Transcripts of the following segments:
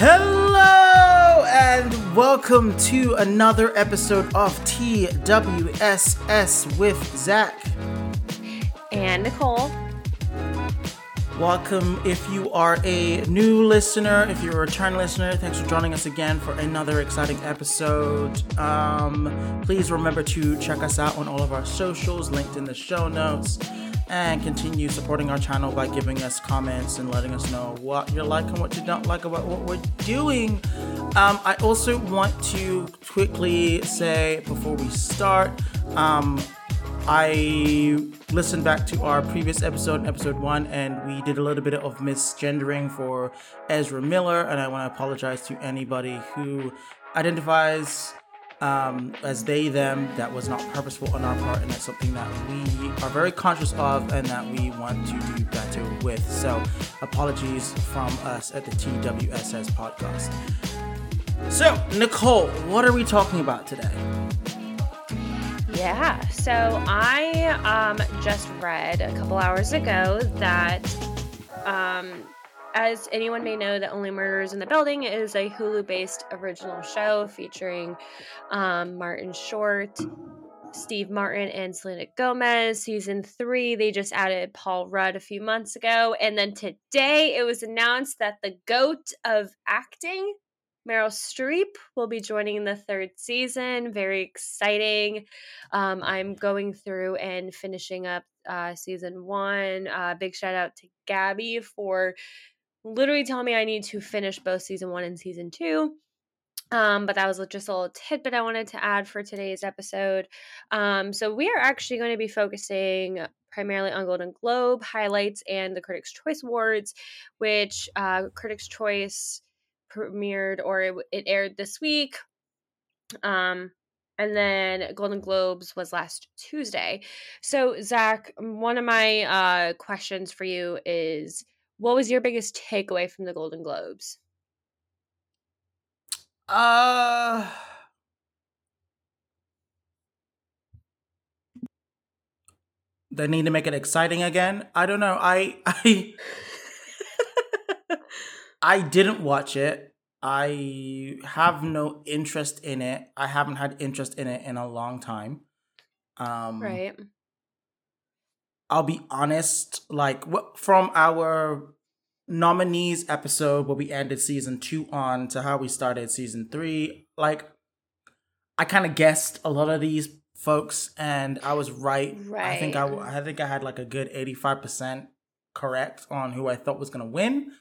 Hello and welcome to another episode of TWSS with Zach. And Nicole. Welcome if you are a new listener, if you're a return listener, thanks for joining us again for another exciting episode. Um, please remember to check us out on all of our socials linked in the show notes and continue supporting our channel by giving us comments and letting us know what you like and what you don't like about what we're doing. Um, I also want to quickly say before we start, um, I listened back to our previous episode, episode one, and we did a little bit of misgendering for Ezra Miller, and I want to apologize to anybody who identifies um, as they, them. That was not purposeful on our part, and that's something that we are very conscious of and that we want to do better with. So, apologies from us at the TWSS podcast. So, Nicole, what are we talking about today? Yeah, so I um, just read a couple hours ago that, um, as anyone may know, that Only Murders in the Building is a Hulu based original show featuring um, Martin Short, Steve Martin, and Selena Gomez. Season three, they just added Paul Rudd a few months ago. And then today it was announced that the GOAT of acting, Meryl Streep will be joining in the third season. Very exciting. Um, I'm going through and finishing up uh, season one. Uh, big shout out to Gabby for literally telling me I need to finish both season one and season two. Um, but that was just a little tidbit I wanted to add for today's episode. Um, so we are actually going to be focusing primarily on Golden Globe highlights and the Critics' Choice Awards, which uh, Critics' Choice premiered or it, it aired this week. Um, and then Golden Globes was last Tuesday. So, Zach, one of my uh, questions for you is what was your biggest takeaway from the Golden Globes? Uh they need to make it exciting again. I don't know. I I I didn't watch it. I have no interest in it. I haven't had interest in it in a long time. Um right. I'll be honest, like from our nominees episode where we ended season two on to how we started season three, like I kind of guessed a lot of these folks, and I was right. Right. I think I, I think I had like a good eighty five percent correct on who I thought was gonna win.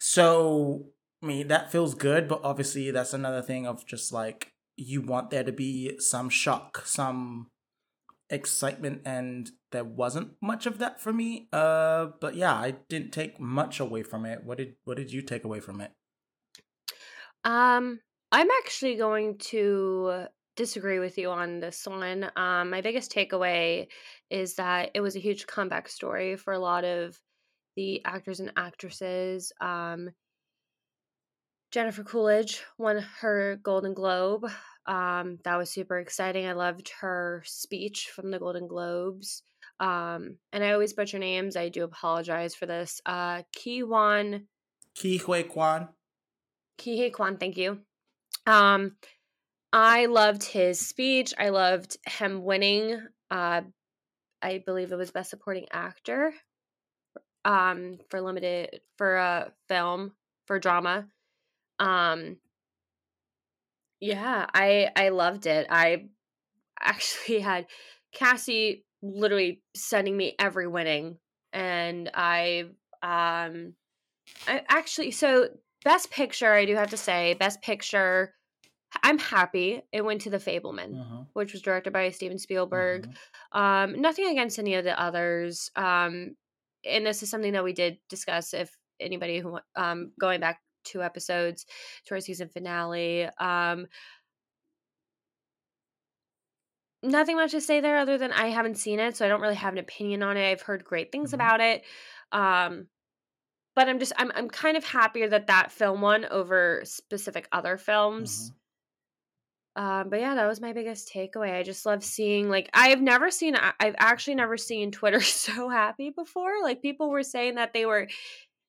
So I mean that feels good, but obviously that's another thing of just like you want there to be some shock, some excitement and there wasn't much of that for me uh but yeah i didn't take much away from it. What did what did you take away from it? Um i'm actually going to disagree with you on this one. Um my biggest takeaway is that it was a huge comeback story for a lot of the actors and actresses. Um jennifer coolidge won her golden globe. Um, that was super exciting. I loved her speech from the Golden Globes. Um, and I always butcher names. I do apologize for this. Uh, Ki Wan. Ke Huy Quan. Ke Huy Quan, thank you. Um, I loved his speech. I loved him winning. Uh, I believe it was Best Supporting Actor um, for limited for a film for drama. Um, yeah, I I loved it. I actually had Cassie literally sending me every winning and I um I actually so best picture I do have to say best picture I'm happy it went to The Fabelman, uh-huh. which was directed by Steven Spielberg. Uh-huh. Um nothing against any of the others. Um and this is something that we did discuss if anybody who um going back two episodes to our season finale. Um, nothing much to say there other than I haven't seen it, so I don't really have an opinion on it. I've heard great things mm-hmm. about it. Um, but I'm just I'm I'm kind of happier that that film won over specific other films. Mm-hmm. Um, but yeah, that was my biggest takeaway. I just love seeing like I've never seen I've actually never seen Twitter so happy before. Like people were saying that they were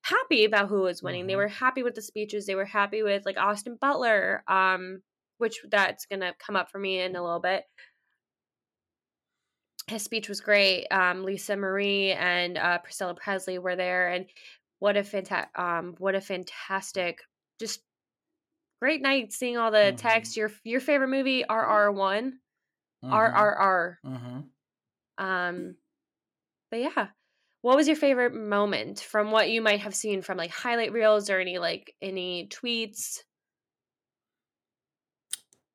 happy about who was winning. Mhm. They were happy with the speeches. They were happy with like Austin Butler, um, which that's gonna come up for me in a little bit. His speech was great. Um, Lisa Marie and uh, Priscilla Presley were there, and what a fanta- um, what a fantastic, just great night seeing all the Mhm. text. Your your favorite movie, RR one, Mhm. RRR. Mhm. Um, but yeah, what was your favorite moment from what you might have seen from like highlight reels or any like any tweets?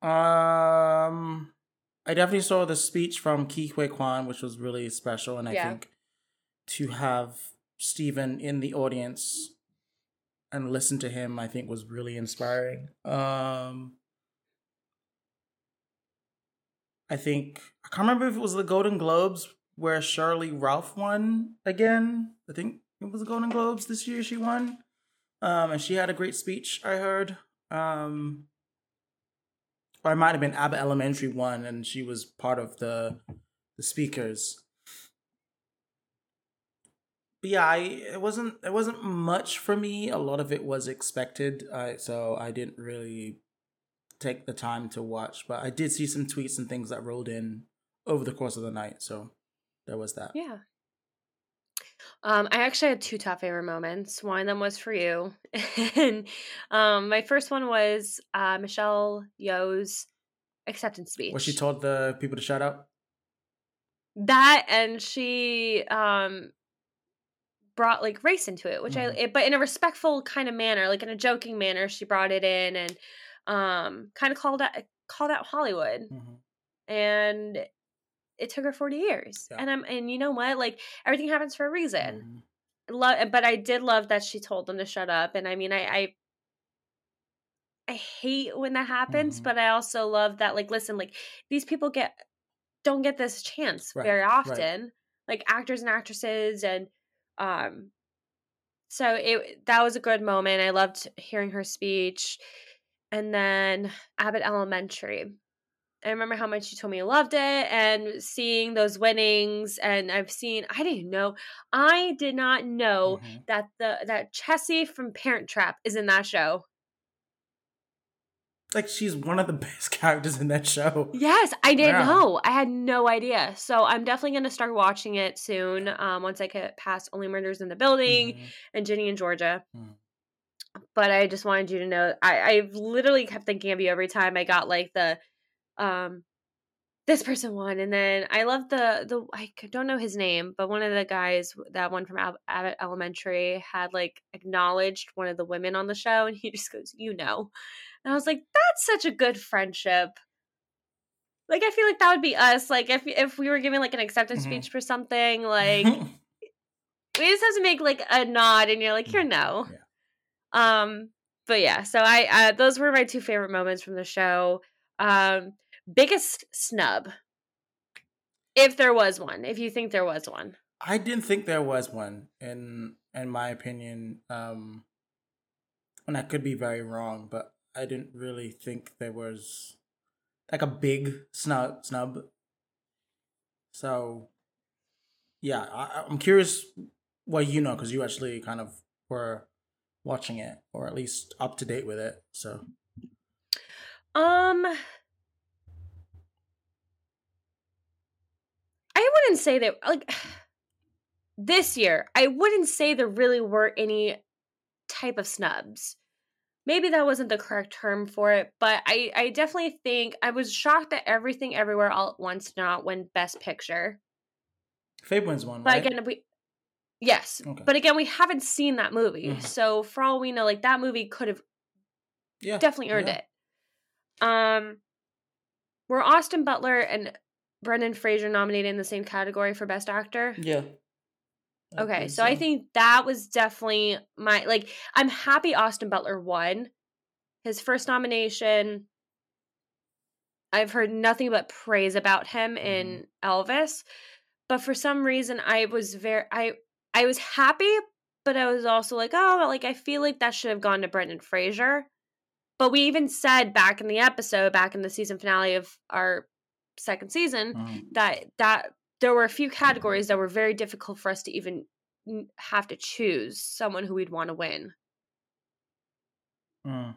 Um, I definitely saw the speech from Ke Huy Quan, which was really special, and I Yeah. think to have Stephen in the audience and listen to him, I think was really inspiring. Um, I think I can't remember if it was the Golden Globes where Sheryl Lee Ralph won again. I think it was the Golden Globes this year she won. Um, and she had a great speech. I heard. Um, or it might have been Abbott Elementary one, and she was part of the the speakers. But yeah, I it wasn't it wasn't much for me. A lot of it was expected, so I didn't really take the time to watch. But I did see some tweets and things that rolled in over the course of the night. So there was that. Yeah. Um, I actually had two top favorite moments. One of them was for you, and um, my first one was uh, Michelle Yeoh's acceptance speech. Where she told the people to shout out. that, and she um brought like race into it, which Mhm. I, it, but in a respectful kind of manner, like in a joking manner. She brought it in and um kind of called out called out Hollywood, Mhm. and it took her forty years. Yeah. And I'm and you know what, like everything happens for a reason. Mhm. love but i did love that she told them to shut up and i mean i i, I hate when that happens Mhm. but i also love that like listen like these people get don't get this chance Right, very right. often like actors and actresses and um so it that was a good moment i loved hearing her speech and then abbott elementary I remember how much you told me you loved it and seeing those winnings and I've seen I didn't know I did not know Mhm. that the that Chessy from Parent Trap is in that show. Like she's one of the best characters in that show. Yes, I didn't Yeah. know. I had no idea. So I'm definitely going to start watching it soon. Um, once I get past Only Murders in the Building Mhm. and Ginny and Georgia. Mhm. But I just wanted you to know I I've literally kept thinking of you every time I got like the um this person won and then I love the the i don't know his name, but one of the guys that one from Ab- Abbott Elementary had like acknowledged one of the women on the show and he just goes, "You know." And I was like, "That's such a good friendship." Like I feel like that would be us. Like if if we were giving like an acceptance Mhm. speech for something, like we just have to make like a nod and you're like here no Yeah. um but yeah so i uh, those were my two favorite moments from the show um biggest snub if there was one if you think there was one I didn't think there was one in in my opinion. Um and I could be very wrong, but I didn't really think there was like a big snub snub. So yeah, I, I'm curious what you know because you actually kind of were watching it or at least up to date with it. So um i wouldn't say that like this year i wouldn't say there really were any type of snubs maybe that wasn't the correct term for it but i i definitely think i was shocked that everything everywhere all at once did not win best picture Fabe wins one, but right? again we yes Okay. but again we haven't seen that movie Mhm. so for all we know like that movie could have yeah, definitely earned yeah. it um were austin butler and brendan fraser nominated in the same category for best actor Yeah. I Okay, think so I think that was definitely my like I'm happy Austin Butler won his first nomination. I've heard nothing but praise about him in Elvis, but for some reason I was very I I was happy, but I was also like, oh, like I feel like that should have gone to Brendan Fraser. But we even said back in the episode, back in the season finale of our second season, Mhm. that that there were a few categories that were very difficult for us to even have to choose someone who we'd want to win. Mm.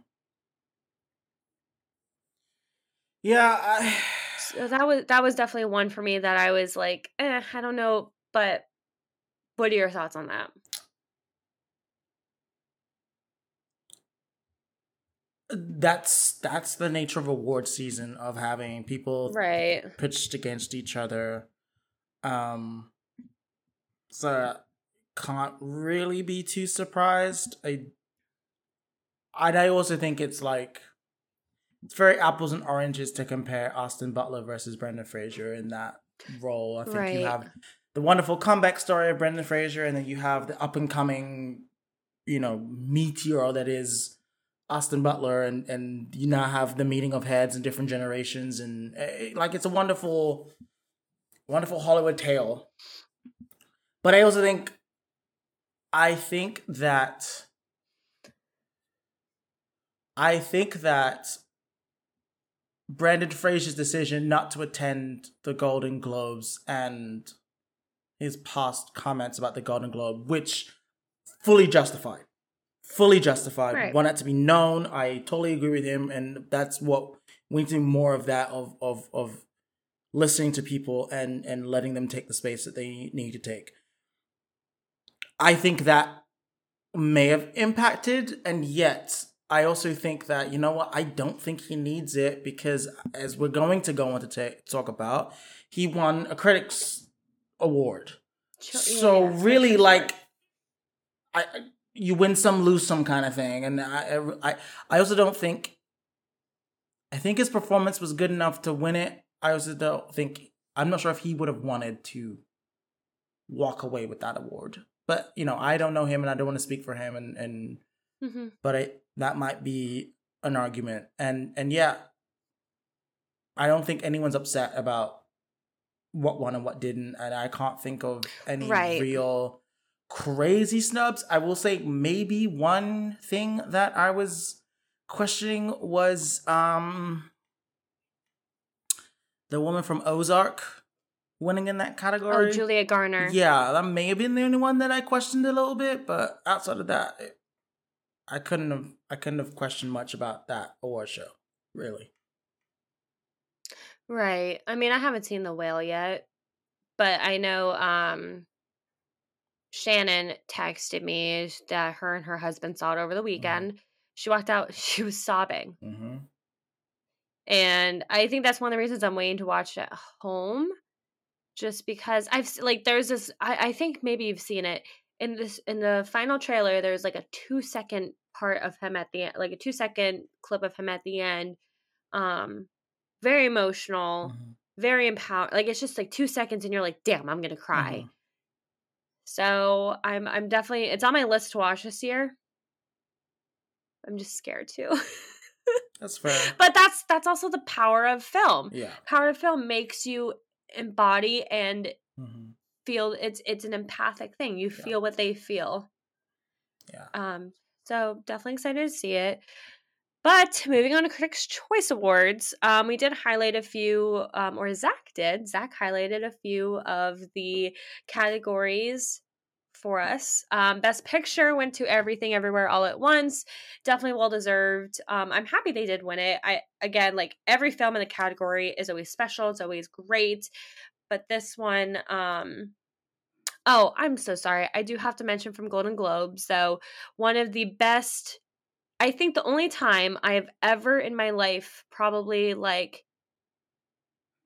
Yeah, I... so that was that was definitely one for me that I was like, eh, I don't know, but what are your thoughts on that? That's that's the nature of award season of having people right. pitched against each other. Um so can't really be too surprised. I i also think it's like it's very apples and oranges to compare austin butler versus brendan fraser in that role. I think right. you have the wonderful comeback story of brendan fraser and then you have the up and coming you know meteor that is Austin Butler, and and you now have the meeting of heads and different generations, and uh, like it's a wonderful, wonderful Hollywood tale. But I also think, I think that, I think that Brendan Fraser's decision not to attend the Golden Globes and his past comments about the Golden Globe, which fully justified fully justified. Right. Want that to be known. I totally agree with him, and that's what we need to do more of that of of of listening to people and and letting them take the space that they need to take. I think that may have impacted, and yet I also think that you know what I don't think he needs it because as we're going to go on to ta- talk about, he won a critics award. Sure, so yeah, really, like, I you win some, lose some kind of thing. And I, I, I also don't think. I think his performance was good enough to win it. I also don't think. I'm not sure if he would have wanted to walk away with that award. But you know, I don't know him, and I don't want to speak for him. And and mm-hmm. but I that might be an argument. And and yeah, I don't think anyone's upset about what won and what didn't. And I can't think of any right. real crazy snubs. I will say maybe one thing that I was questioning was um the woman from Ozark winning in that oh, category. Oh, Julia Garner. Yeah, that may have been the only one that I questioned a little bit, but outside of that, it, I couldn't have I couldn't have questioned much about that award show, really. Right. I mean, I haven't seen The Whale yet, but I know um Shannon texted me that her and her husband saw it over the mm-hmm. weekend. Mm-hmm. She walked out, she was sobbing. Mm-hmm. And I think that's one of the reasons I'm waiting to watch it at home. Just because I've like there's this I, I think maybe you've seen it in this in the final trailer there's like a two second part of him at the end like a two second clip of him at the end um very emotional mm-hmm. very empowered like it's just like two seconds and you're like damn i'm gonna cry mm-hmm. So I'm I'm definitely it's on my list to watch this year. I'm just scared too. that's fair. But that's that's also the power of film. Yeah. Power of film makes you embody and mm-hmm. feel it's it's an empathic thing. You feel yeah. what they feel. Yeah. Um so definitely excited to see it. But moving on to Critics' Choice Awards, um, we did highlight a few, um, or Zach did. Zach highlighted a few of the categories for us. Um, Best Picture went to Everything Everywhere All at Once. Definitely well deserved. Um, I'm happy they did win it. I again, like every film in the category is always special. It's always great, but this one. Um, oh, I'm so sorry. I do have to mention from Golden Globe. So one of the best I think the only time I have ever in my life probably like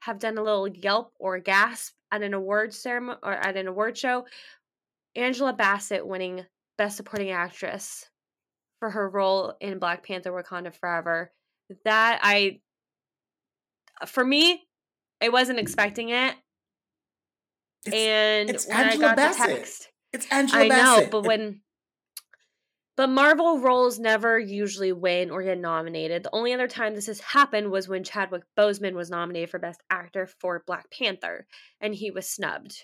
have done a little yelp or gasp at an award ceremony or at an award show, Angela Bassett winning Best Supporting Actress for her role in Black Panther Wakanda Forever. That I for me, I wasn't expecting it. It's, and it's when Angela I got Bassett. the text, it's Angela I Bassett. know, but when but Marvel roles never usually win or get nominated. The only other time this has happened was when Chadwick Boseman was nominated for Best Actor for Black Panther, and he was snubbed.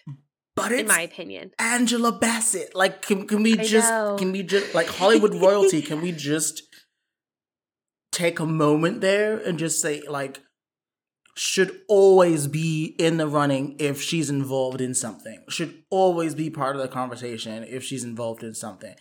But in my opinion, Angela Bassett. Like, can can we just can we just like Hollywood royalty? can we just take a moment there and just say like, should always be in the running if she's involved in something. Should always be part of the conversation if she's involved in something.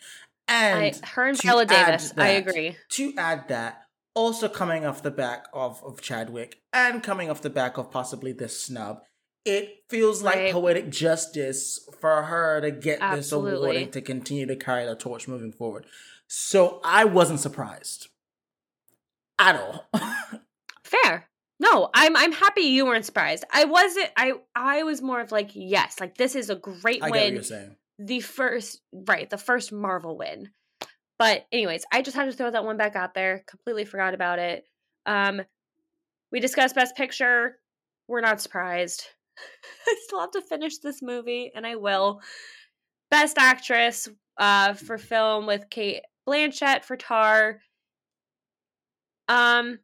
And I, her and Viola Davis, that, I agree. To add that, also coming off the back of, of Chadwick and coming off the back of possibly this snub, it feels like right. poetic justice for her to get Absolutely. this award and to continue to carry the torch moving forward. So I wasn't surprised at all. Fair. No, I'm I'm happy you weren't surprised. I wasn't. I I was more of like, yes, like this is a great I win. The first, right, the first Marvel win. But anyways, I just had to throw that one back out there. Completely forgot about it. Um, we discussed Best Picture. We're not surprised. I still have to finish this movie, and I will. Best Actress uh, for film with Cate Blanchett for Tar. Um,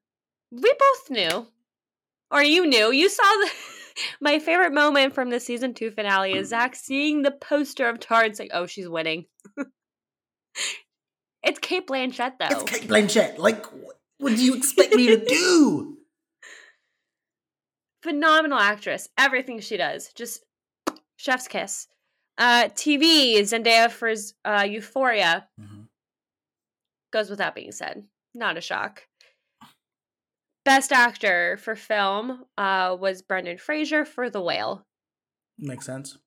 we both knew, or you knew. You saw the. My favorite moment from the season two finale is Zach seeing the poster of Tar and saying, "Oh, she's winning." it's Cate Blanchett, though. It's Cate Blanchett. Like, what do you expect me to do? Phenomenal actress. Everything she does, just chef's kiss. Uh, TV Zendaya for uh, Euphoria. Mm-hmm. Goes without being said. Not a shock. Best actor for film uh, was Brendan Fraser for The Whale. Makes sense.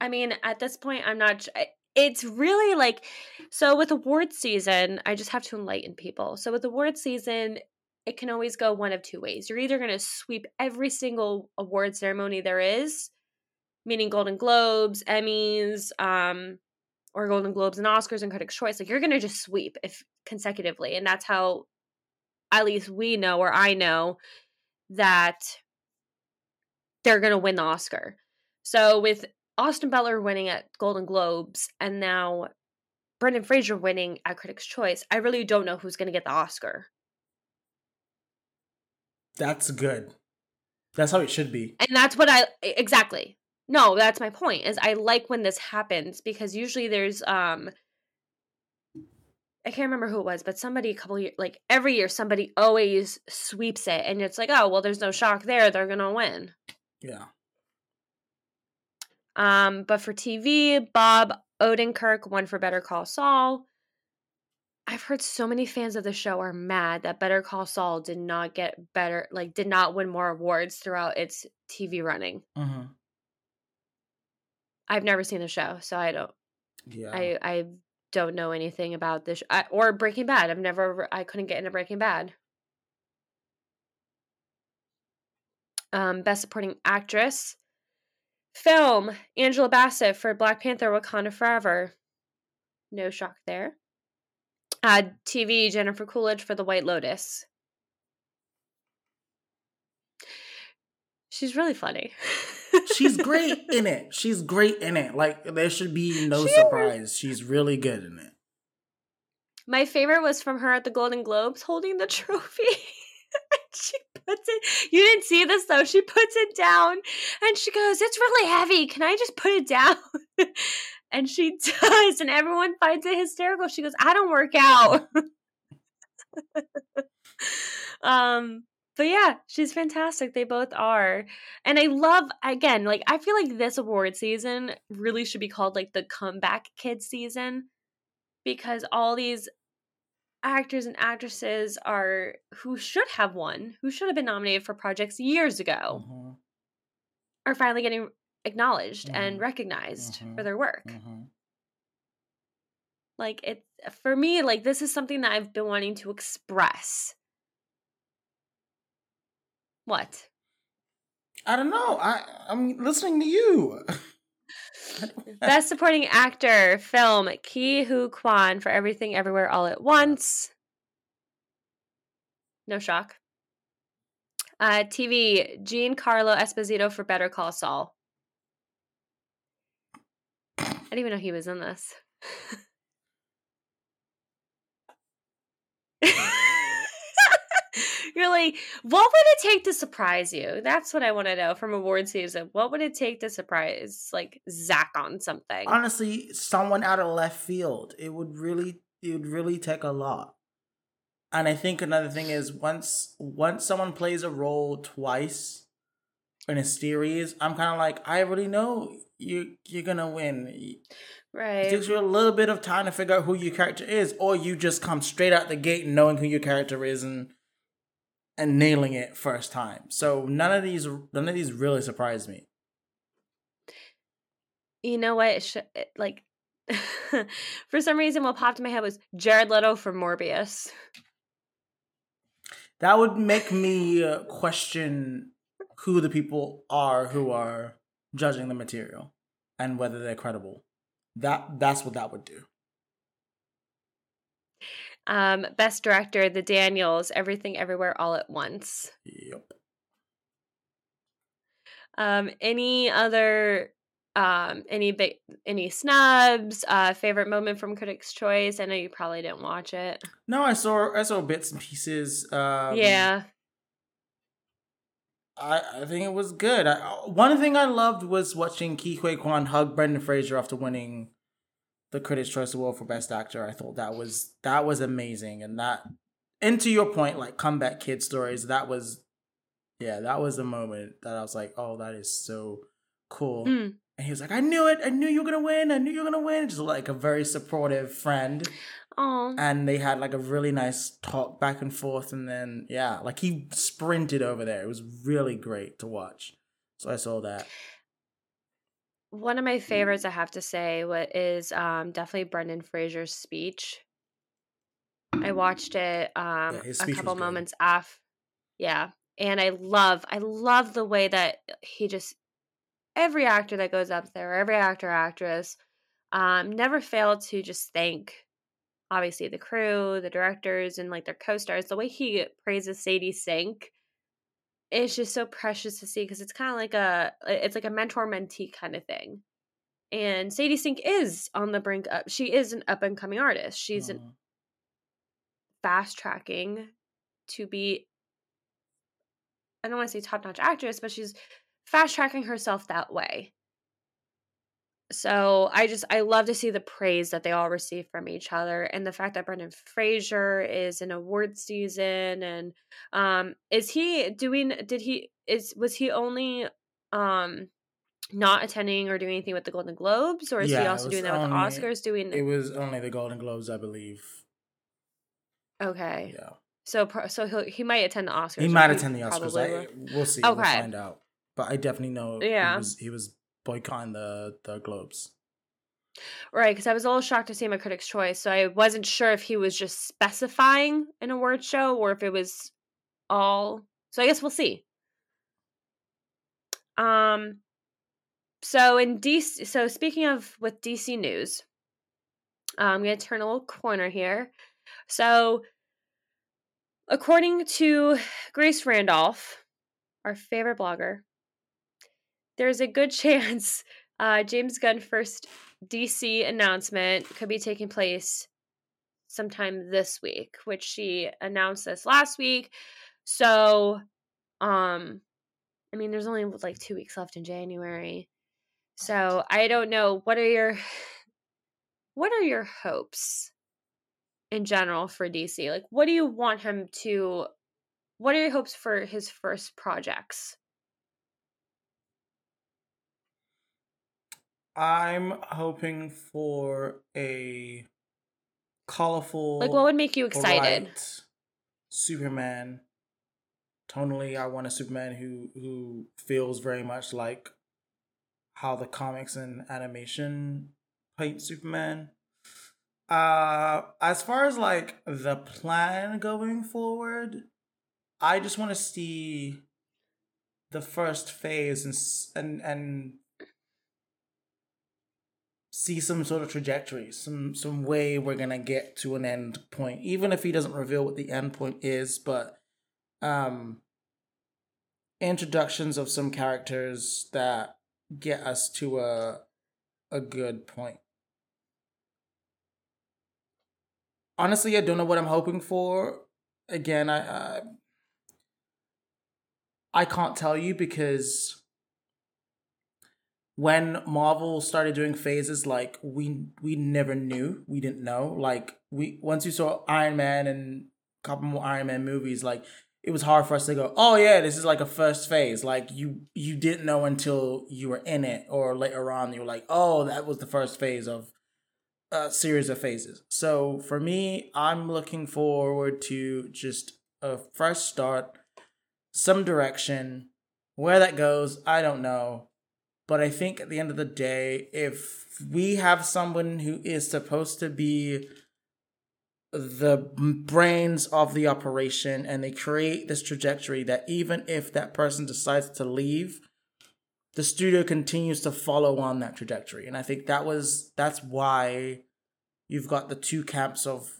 I mean, at this point, I'm not. It's really like so with award season. I just have to enlighten people. So with award season, it can always go one of two ways. You're either going to sweep every single award ceremony there is, meaning Golden Globes, Emmys, um, or Golden Globes and Oscars and Critics' Choice. Like you're going to just sweep if consecutively, and that's how at least we know or I know that they're going to win the Oscar. So with Austin Butler winning at Golden Globes and now Brendan Fraser winning at Critics' Choice, I really don't know who's going to get the Oscar. That's good. That's how it should be. And that's what I exactly. No, that's my point. Is I like when this happens because usually there's um I can't remember who it was, but somebody a couple years, like every year, somebody always sweeps it, and it's like, oh well, there's no shock there; they're gonna win. Yeah. Um, but for TV, Bob Odenkirk won for Better Call Saul. I've heard so many fans of the show are mad that Better Call Saul did not get better, like did not win more awards throughout its TV running. Mm-hmm. I've never seen the show, so I don't. Yeah. I I don't know anything about this I, or Breaking Bad. I've never I couldn't get into Breaking Bad. Um, best supporting actress. Film Angela Bassett for Black Panther Wakanda Forever. No shock there. Uh, TV Jennifer Coolidge for The White Lotus. She's really funny. she's great in it. She's great in it. Like there should be no she surprise. She's really good in it. My favorite was from her at the Golden Globes holding the trophy. she puts it you didn't see this though. She puts it down and she goes, It's really heavy. Can I just put it down? and she does, and everyone finds it hysterical. She goes, I don't work out. um but yeah, she's fantastic. They both are. And I love again, like I feel like this award season really should be called like the comeback kid season because all these actors and actresses are who should have won, who should have been nominated for projects years ago. Mm-hmm. Are finally getting acknowledged mm-hmm. and recognized mm-hmm. for their work. Mm-hmm. Like it for me like this is something that I've been wanting to express what? I don't know. I I'm listening to you. Best supporting actor film Ke Huy Quan for Everything Everywhere All at Once. No shock. Uh, TV Giancarlo Esposito for Better Call Saul. I didn't even know he was in this. You're like, what would it take to surprise you? That's what I want to know from award season. What would it take to surprise like Zach on something? Honestly, someone out of left field. It would really, it would really take a lot. and I think another thing is once once someone plays a role twice in a series, I'm kind of like I already know you you're gonna win. Right. It takes you a little bit of time to figure out who your character is, or you just come straight out the gate knowing who your character is and and nailing it first time. So none of these none of these really surprised me. You know what? Sh- like, for some reason, what popped in my head was Jared Leto for Morbius. That would make me uh, question who the people are who are judging the material and whether they're credible. That that's what that would do. Um, best director, The Daniels, Everything Everywhere All at Once. Yep. Um, any other um any big any snubs uh favorite moment from critics choice i know you probably didn't watch it No, I saw I saw bits and pieces. Um, yeah I, I think it was good. I, one thing I loved was watching Huy Quan hug Brendan Fraser after winning the Critics' Choice Award for Best Actor. I thought that was that was amazing, and that and to your point, like comeback kid stories, that was yeah, that was the moment that I was like, oh, that is so cool. Mm. And he was like, I knew it. I knew you were gonna win. I knew you were gonna win. Just like a very supportive friend oh and they had like a really nice talk back and forth and then yeah like he sprinted over there it was really great to watch so i saw that one of my favorites i have to say what is um definitely brendan fraser's speech. I watched it um Yeah, a couple moments off yeah and i love i love the way that he just every actor that goes up there every actor actress um never fail to just thank obviously the crew the directors and like their co-stars the way he praises sadie sink it's just so precious to see because it's kind of like a it's like a mentor mentee kind of thing and sadie sink is on the brink up she is an up and coming artist she's Mhm. fast tracking to be I don't want to say top notch actress, but she's fast tracking herself that way. So I just I love to see the praise that they all receive from each other and the fact that Brendan Fraser is in award season and um is he doing did he is was he only um not attending or doing anything with the Golden Globes or is Yeah, he also doing that with the Oscars? Doing it was only the golden globes i believe. Okay. Yeah. So so he he might attend the Oscars he might attend the oscars. I, we'll see we'll Okay. find out. But i definitely know Yeah. he was he was boycotting the the globes Right, because I was a little shocked to see him at Critics' Choice, so I wasn't sure if he was just specifying an award show or if it was all. So I guess we'll see. Um. So in DC, so speaking of with DC news, uh, I'm gonna turn a little corner here. So, according to Grace Randolph, our favorite blogger, there's a good chance uh, James Gunn first DC announcement could be taking place sometime this week, which she announced this last week. So, um, I mean, there's only like two weeks left in January. So I don't know. What are your what are your hopes in general for DC? Like, what do you want him to? What are your hopes for his first projects? I'm hoping for a colorful Like, what would make you excited? Superman. Tonally, I want a Superman who who feels very much like how the comics and animation paint Superman. Uh, as far as like the plan going forward, I just want to see the first phase and and and see some sort of trajectory, some some way we're gonna get to an end point, even if he doesn't reveal what the end point is. But um, introductions of some characters that get us to a a good point. Honestly, I don't know what I'm hoping for. Again, I I, I can't tell you because when Marvel started doing phases, like we we never knew, we didn't know. Like we once you saw Iron Man and a couple more Iron Man movies, like it was hard for us to go, oh yeah, this is like a first phase. Like you you didn't know until you were in it, or later on you were like, oh, that was the first phase of a series of phases. So for me, I'm looking forward to just a fresh start, some direction. Where that goes, I don't know. But I think at the end of the day, if we have someone who is supposed to be the brains of the operation and they create this trajectory that even if that person decides to leave the studio continues to follow on that trajectory. And i think that was that's why you've got the two camps of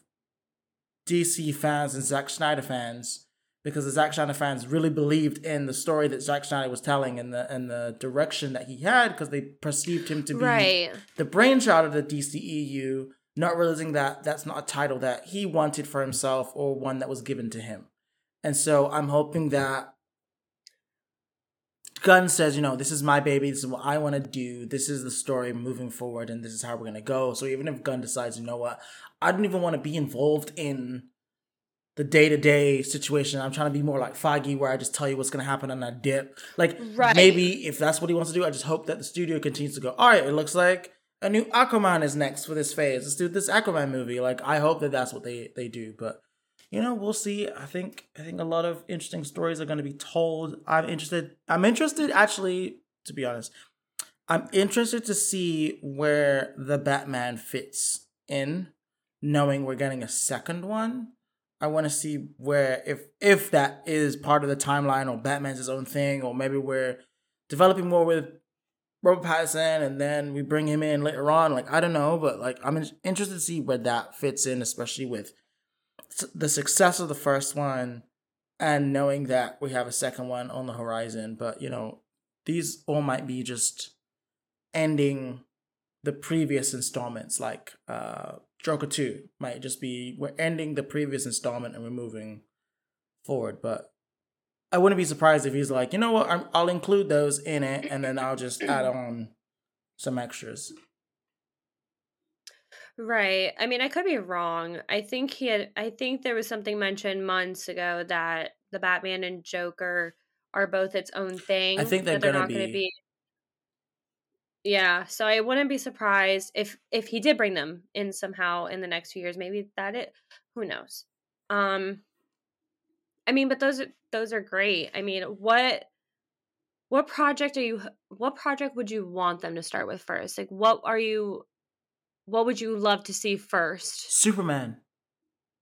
dc fans and Zack Snyder fans because the Zack Snyder fans really believed in the story that Zack Snyder was telling and the and the direction that he had because they perceived him to be right. the brainchild of the DCEU not realizing that that's not a title that he wanted for himself or one that was given to him. And so I'm hoping that Gunn says, you know, this is my baby, this is what I want to do, this is the story moving forward, and this is how we're going to go. So even if Gunn decides, you know what, I don't even want to be involved in the day to day situation. I'm trying to be more like Feige, where I just tell you what's going to happen on that dip. Like, right. maybe if that's what he wants to do, I just hope that the studio continues to go, all right, it looks like a new Aquaman is next for this phase. Let's do this Aquaman movie. Like I hope that that's what they they do, but you know we'll see. I think I think a lot of interesting stories are going to be told. I'm interested. I'm interested actually to be honest. I'm interested to see where the Batman fits in, knowing we're getting a second one. I want to see where if if that is part of the timeline or Batman's his own thing, or maybe we're developing more with Robert Pattinson, and then we bring him in later on. Like I don't know, but like I'm interested to see where that fits in, especially with the success of the first one and knowing that we have a second one on the horizon. But you know, these all might be just ending the previous installments. Like uh, Joker Two might just be we're ending the previous installment and we're moving forward. But I wouldn't be surprised if he's like, you know what, i will include those in it, and then I'll just add on some extras. Right. I mean, I could be wrong. I think he had. I think there was something mentioned months ago that the Batman and Joker are both its own thing. I think they're, they're not gonna be. Yeah, so I wouldn't be surprised if if he did bring them in somehow in the next few years. Maybe that it. Who knows? Um, I mean, but those those are great. I mean, what what project are you what project would you want them to start with first? Like what are you what would you love to see first? Superman.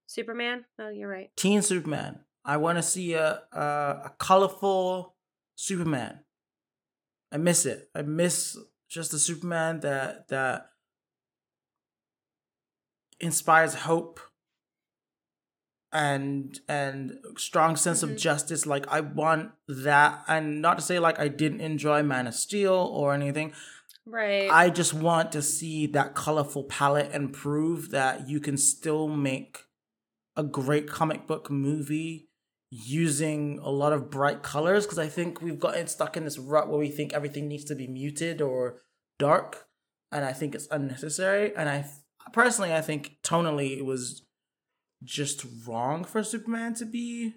Superman? Oh, you're right. Teen Superman. I want to see a, a a colorful Superman. I miss it. I miss just a Superman that that inspires hope and and strong sense mm-hmm. of justice. Like i want that. And not to say like i didn't enjoy man of steel or anything. Right. I just want to see that colorful palette and prove that you can still make a great comic book movie using a lot of bright colors because i think we've gotten stuck in this rut where we think everything needs to be muted or dark and i think it's unnecessary and i personally i think tonally it was just wrong for Superman to be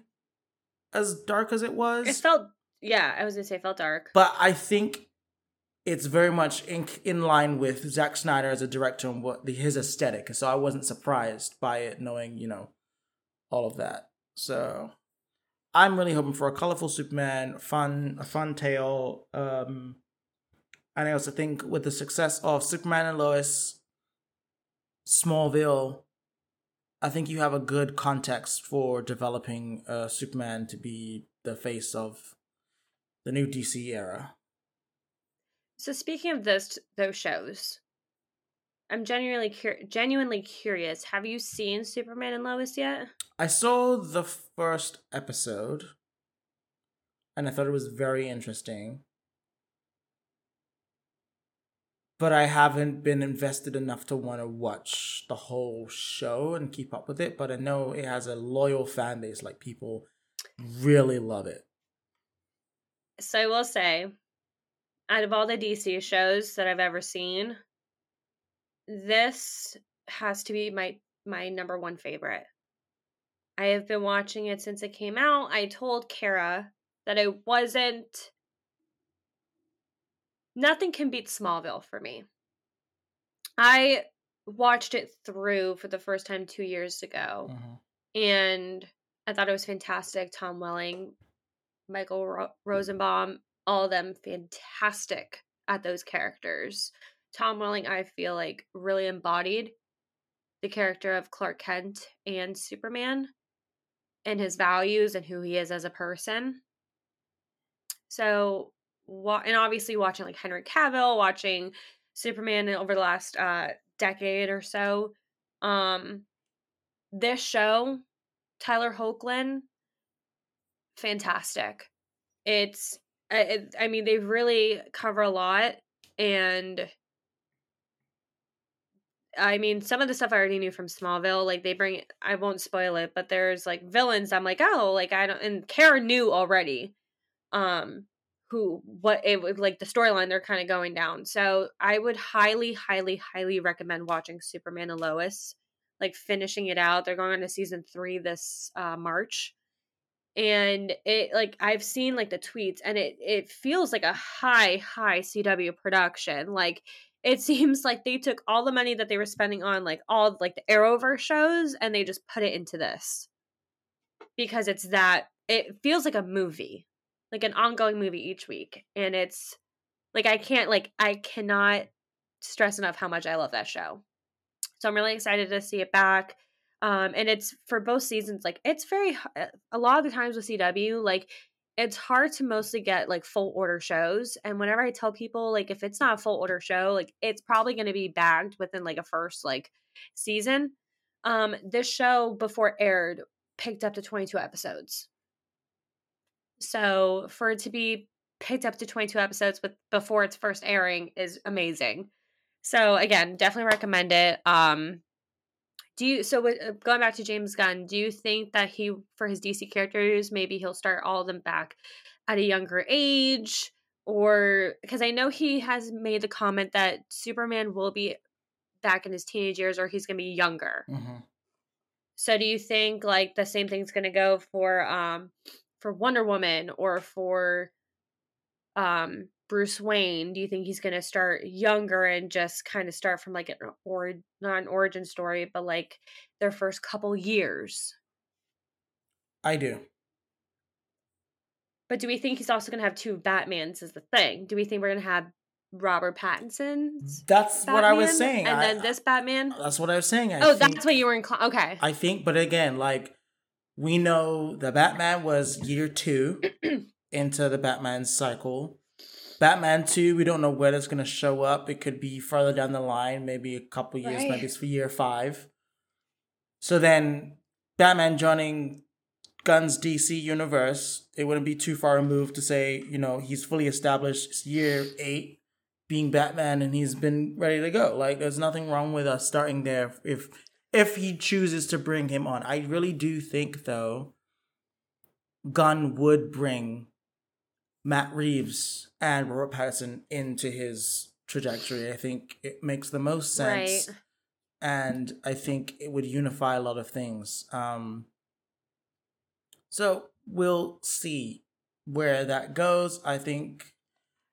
as dark as it was. It felt, yeah, I was gonna say it felt dark. But I think it's very much in in line with Zack Snyder as a director and what the, his aesthetic. So I wasn't surprised by it, knowing you know all of that. So I'm really hoping for a colorful Superman, fun, a fun tale. Um, and I also think with the success of Superman and Lois, Smallville, I think you have a good context for developing uh, Superman to be the face of the new DC era. So speaking of those those shows, I'm genuinely cur- genuinely curious. Have you seen Superman and Lois yet? I saw the first episode, and I thought it was very interesting. but I haven't been invested enough to want to watch the whole show and keep up with it. But I know it has a loyal fan base, like people really love it. So I will say, out of all the DC shows that I've ever seen, this has to be my my number one favorite. I have been watching it since it came out. I told Kara that it wasn't. Nothing can beat Smallville for me. I watched it through for the first time two years ago, Mhm. and I thought it was fantastic. Tom Welling, Michael Ro- Rosenbaum, all of them fantastic at those characters. Tom Welling, I feel like, really embodied the character of Clark Kent and Superman and his values and who he is as a person. So, and obviously watching like Henry Cavill, watching Superman over the last uh, decade or so. Um, this show, Tyler Hoechlin, fantastic. It's, it, I mean, they really cover a lot, and I mean, some of the stuff I already knew from Smallville. Like they bring, I won't spoil it, but there's like villains. I'm like, oh, like I don't, and Kara knew already, um, who what it would like the storyline they're kind of going down. So I would highly, highly, highly recommend watching Superman and Lois, like finishing it out. They're going on to season three this uh, March, and it like I've seen like the tweets, and it it feels like a high, high CW production, like it seems like they took all the money that they were spending on like all like the Arrowverse shows and they just put it into this because it's that it feels like a movie, like an ongoing movie each week, and it's like I can't like I cannot stress enough how much I love that show. So I'm really excited to see it back. Um, and it's for both seasons. Like it's very a lot of the times with CW, like it's hard to mostly get like full order shows and whenever i tell people like if it's not a full order show like it's probably going to be bagged within like a first like season. Um this show before aired picked up to 22 episodes. So for it to be picked up to 22 episodes with before its first airing is amazing. So again definitely recommend it. Um do you so with, uh, going back to James Gunn, do you think that he for his DC characters maybe he'll start all of them back at a younger age or because I know he has made the comment that Superman will be back in his teenage years or he's going to be younger. Mhm. So do you think like the same thing's going to go for um for Wonder Woman or for um Bruce Wayne? Do you think he's going to start younger and just kind of start from like an or not an origin story, but like their first couple years? I do. But do we think he's also going to have two Batmans? Is the thing? Do we think we're going to have Robert Pattinson's That's what I was saying. and I- then this Batman? Uh, that's what I was saying. I oh, think, that's what you were inclined. Okay, I think, but again, like we know the Batman was year two into the Batman cycle. Batman two, we don't know where it's gonna show up. It could be further down the line, maybe a couple years, Right. maybe it's for year five. So then, Batman joining Gunn's DC universe, it wouldn't be too far removed to say, you know, he's fully established. It's year eight, being Batman, and he's been ready to go. Like, there's nothing wrong with us starting there if if he chooses to bring him on. I really do think, though, Gunn would bring Matt Reeves and Robert Pattinson into his trajectory. I think it makes the most sense. Right. And I think it would unify a lot of things. Um, so we'll see where that goes. I think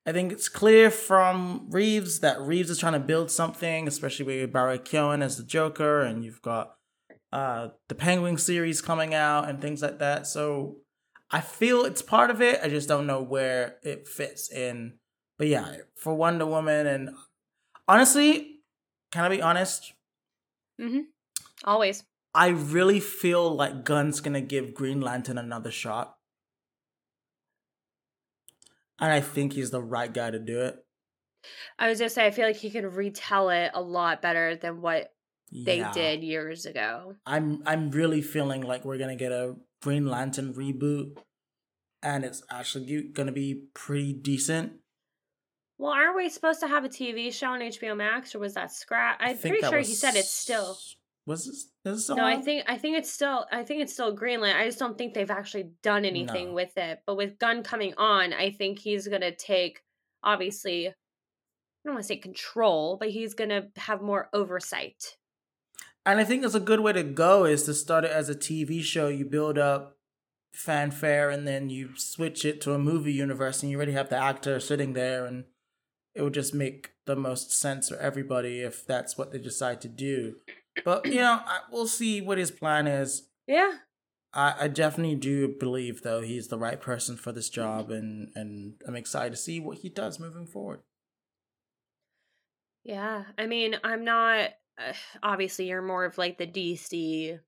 I think it's clear from Reeves that Reeves is trying to build something, especially with Barry Keoghan as the Joker, and you've got uh, the Penguin series coming out and things like that. So I feel it's part of it. I just don't know where it fits in. But yeah, for Wonder Woman, and honestly, can I be honest? Mm-hmm. always. I really feel like Gunn's gonna give Green Lantern another shot. And I think he's the right guy to do it. I was just say I feel like he can retell it a lot better than what they Yeah. did years ago. I'm I'm really feeling like we're gonna get a Green Lantern reboot, and it's actually gonna be pretty decent. Well, aren't we supposed to have a TV show on HBO Max, or was that scrap? I'm pretty sure was- he said it's still. Was this? Is this No, I think I think it's still I think it's still greenlit. I just don't think they've actually done anything No. with it. But with Gunn coming on, I think he's gonna take obviously I don't want to say control, but he's gonna have more oversight. And I think it's a good way to go is to start it as a TV show. You build up fanfare and then you switch it to a movie universe and you already have the actor sitting there and it would just make the most sense for everybody if that's what they decide to do. But you know, I, we'll see what his plan is. Yeah. I, I definitely do believe though he's the right person for this job and and I'm excited to see what he does moving forward. Yeah. I mean, I'm not uh, obviously you're more of like the DC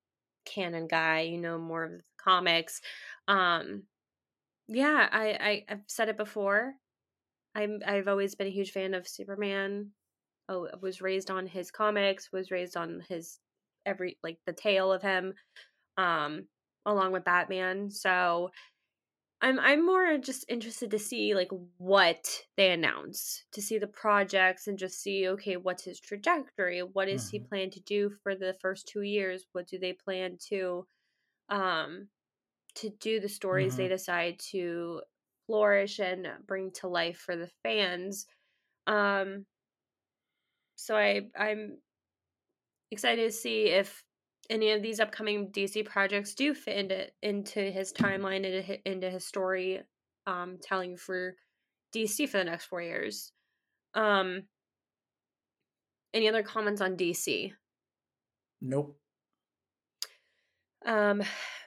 canon guy, you know more of the comics. Um yeah, I, I I've said it before. I'm I've always been a huge fan of Superman. Oh, was raised on his comics, was raised on his every like the tale of him um along with Batman. So I'm I'm more just interested to see like what they announce, to see the projects and just see okay, what's his trajectory? What is mm-hmm. he plan to do for the first 2 years? What do they plan to um to do the stories mm-hmm. they decide to flourish and bring to life for the fans. Um so I I'm excited to see if any of these upcoming DC projects do fit into into his timeline into into his story um telling for DC for the next 4 years. Um any other comments on DC? Nope. Um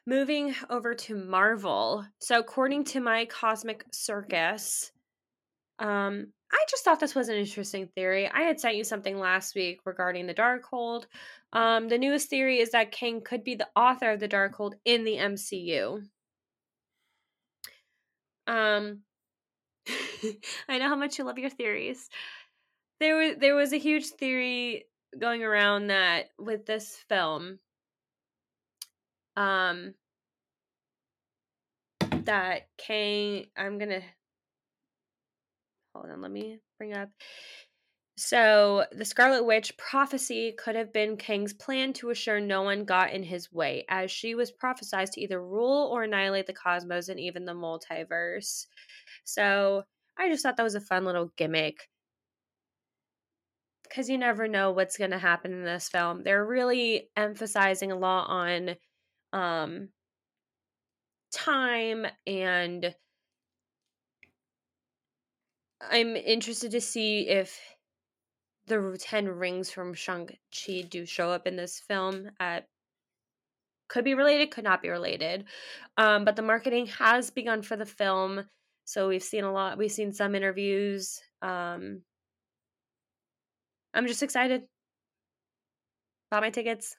moving over to Marvel. So according to my cosmic circus, um I just thought this was an interesting theory. I had sent you something last week regarding the Darkhold. Um, the newest theory is that Kang could be the author of the Darkhold in the MCU. Um, I know how much you love your theories. There was there was a huge theory going around that with this film, um, that Kang. I'm gonna hold on, let me bring up. So, the Scarlet Witch prophecy could have been Kang's plan to assure no one got in his way, as she was prophesied to either rule or annihilate the cosmos and even the multiverse. So, I just thought that was a fun little gimmick. Because you never know what's going to happen in this film. They're really emphasizing a lot on um, time and I'm interested to see if the 10 rings from Shang-Chi do show up in this film. Uh, could be related, could not be related. Um, but the marketing has begun for the film. So we've seen a lot, we've seen some interviews. Um, I'm just excited. Bought my tickets.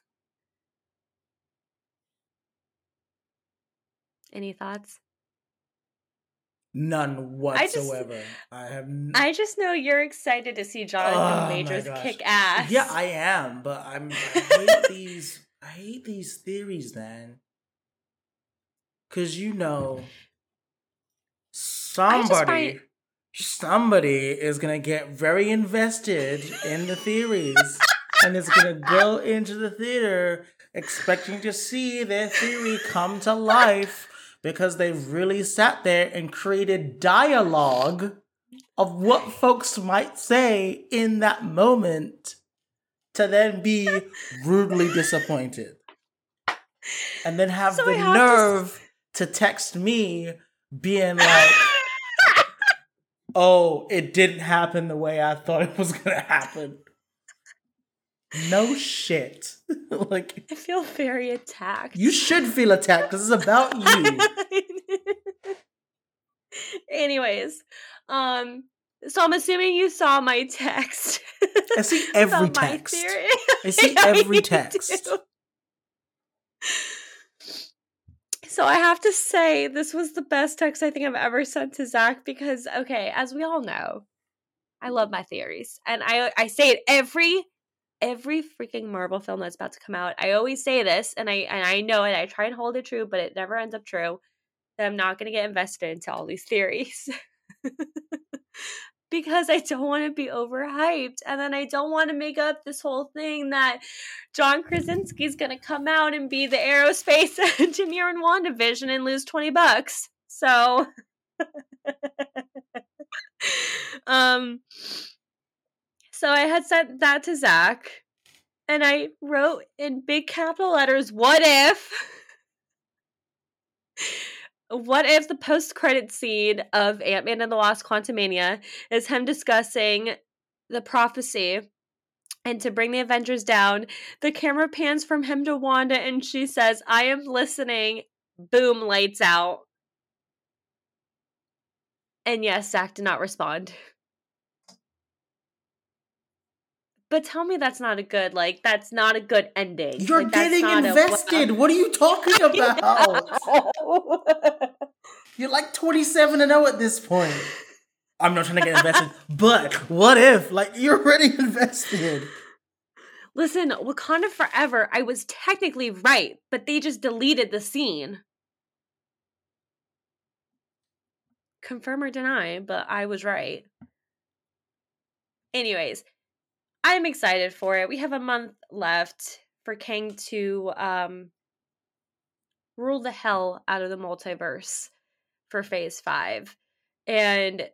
Any thoughts? None whatsoever. I, just, I have. N- I just know you're excited to see Jonathan oh, Majors kick ass. Yeah, I am, but I'm. I hate these. I hate these theories, man. Cause you know, somebody, find- somebody is gonna get very invested in the theories, and is gonna go into the theater expecting to see their theory come to life because they've really sat there and created dialogue of what folks might say in that moment to then be rudely disappointed. And then have so the have nerve to... to text me being like, oh, it didn't happen the way I thought it was going to happen. No shit. like I feel very attacked. You should feel attacked because it's about you. Anyways, um, so I'm assuming you saw my text. I see every text. I see every text. So I have to say, this was the best text I think I've ever sent to Zach because, okay, as we all know, I love my theories, and I I say it every every freaking Marvel film that's about to come out. I always say this, and I and I know it. I try and hold it true, but it never ends up true. That I'm not going to get invested into all these theories because I don't want to be overhyped, and then I don't want to make up this whole thing that John Krasinski is going to come out and be the aerospace engineer in WandaVision and lose twenty bucks. So, um so I had sent that to Zach. and I wrote in big capital letters, "What if?" what if the post credit scene of Ant Man and the Wasp Quantumania is him discussing the prophecy and to bring the Avengers down? The camera pans from him to Wanda and she says, I am listening. Boom, lights out. And yes, Zach did not respond. But tell me that's not a good, like, that's not a good ending. You're like, getting invested. A, what are you talking about? You're like 27 and 0 at this point. I'm not trying to get invested, but what if? Like, you're already invested. Listen, Wakanda Forever, I was technically right, but they just deleted the scene. Confirm or deny, but I was right. Anyways, I'm excited for it. We have a month left for Kang to um, rule the hell out of the multiverse for phase five. And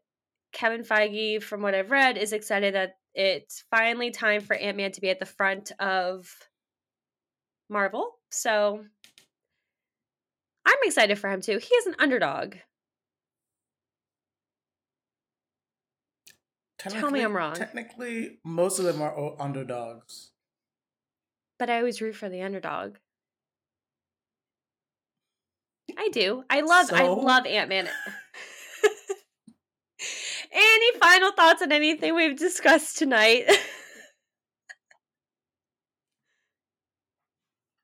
Kevin Feige, from what I've read, is excited that it's finally time for Ant Man to be at the front of Marvel. So I'm excited for him too. He is an underdog. Tell me I'm wrong. Technically, most of them are underdogs. But I always root for the underdog. I do. I love. So? I love Ant Man. Any final thoughts on anything we've discussed tonight?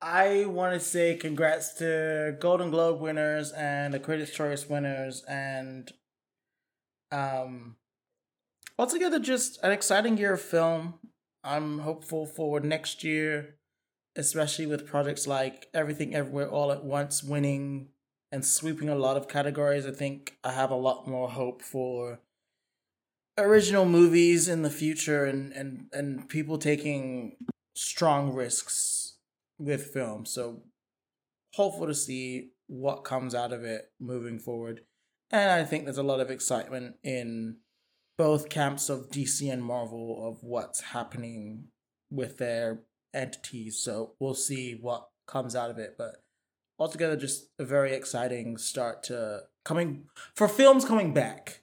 I want to say congrats to Golden Globe winners and the Critics' Choice winners, and um, altogether just an exciting year of film. I'm hopeful for next year, especially with projects like Everything Everywhere All at Once winning and sweeping a lot of categories. I think I have a lot more hope for original movies in the future and and and people taking strong risks with film. So hopeful to see what comes out of it moving forward. And I think there's a lot of excitement in both camps of DC and Marvel of what's happening with their entities. So we'll see what comes out of it. But altogether, just a very exciting start to coming for films coming back.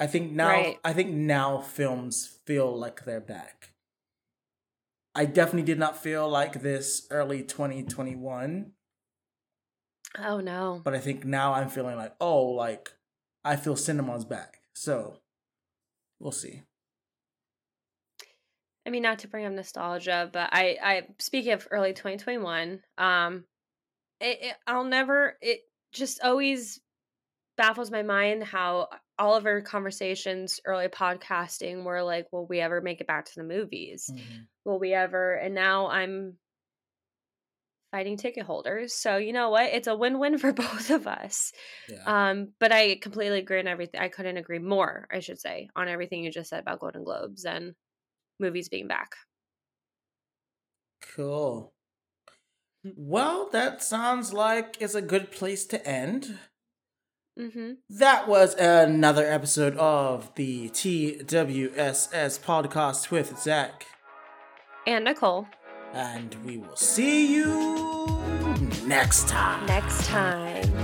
I think now, right. I think now films feel like they're back. I definitely did not feel like this early 2021. Oh no. But I think now I'm feeling like, oh, like I feel cinema's back. So we'll see. I mean, not to bring up nostalgia, but I, I speaking of early 2021, um, it, it, I'll never. It just always baffles my mind how all of our conversations early podcasting were like, will we ever make it back to the movies? Mm-hmm. Will we ever? And now I'm fighting ticket holders. So you know what? It's a win-win for both of us. Yeah. Um, but I completely agree on everything. I couldn't agree more, I should say, on everything you just said about Golden Globes and movies being back. Cool. Well, that sounds like it's a good place to end. Mm-hmm. That was another episode of the TWSS podcast with Zach and Nicole. And we will see you next time. Next time.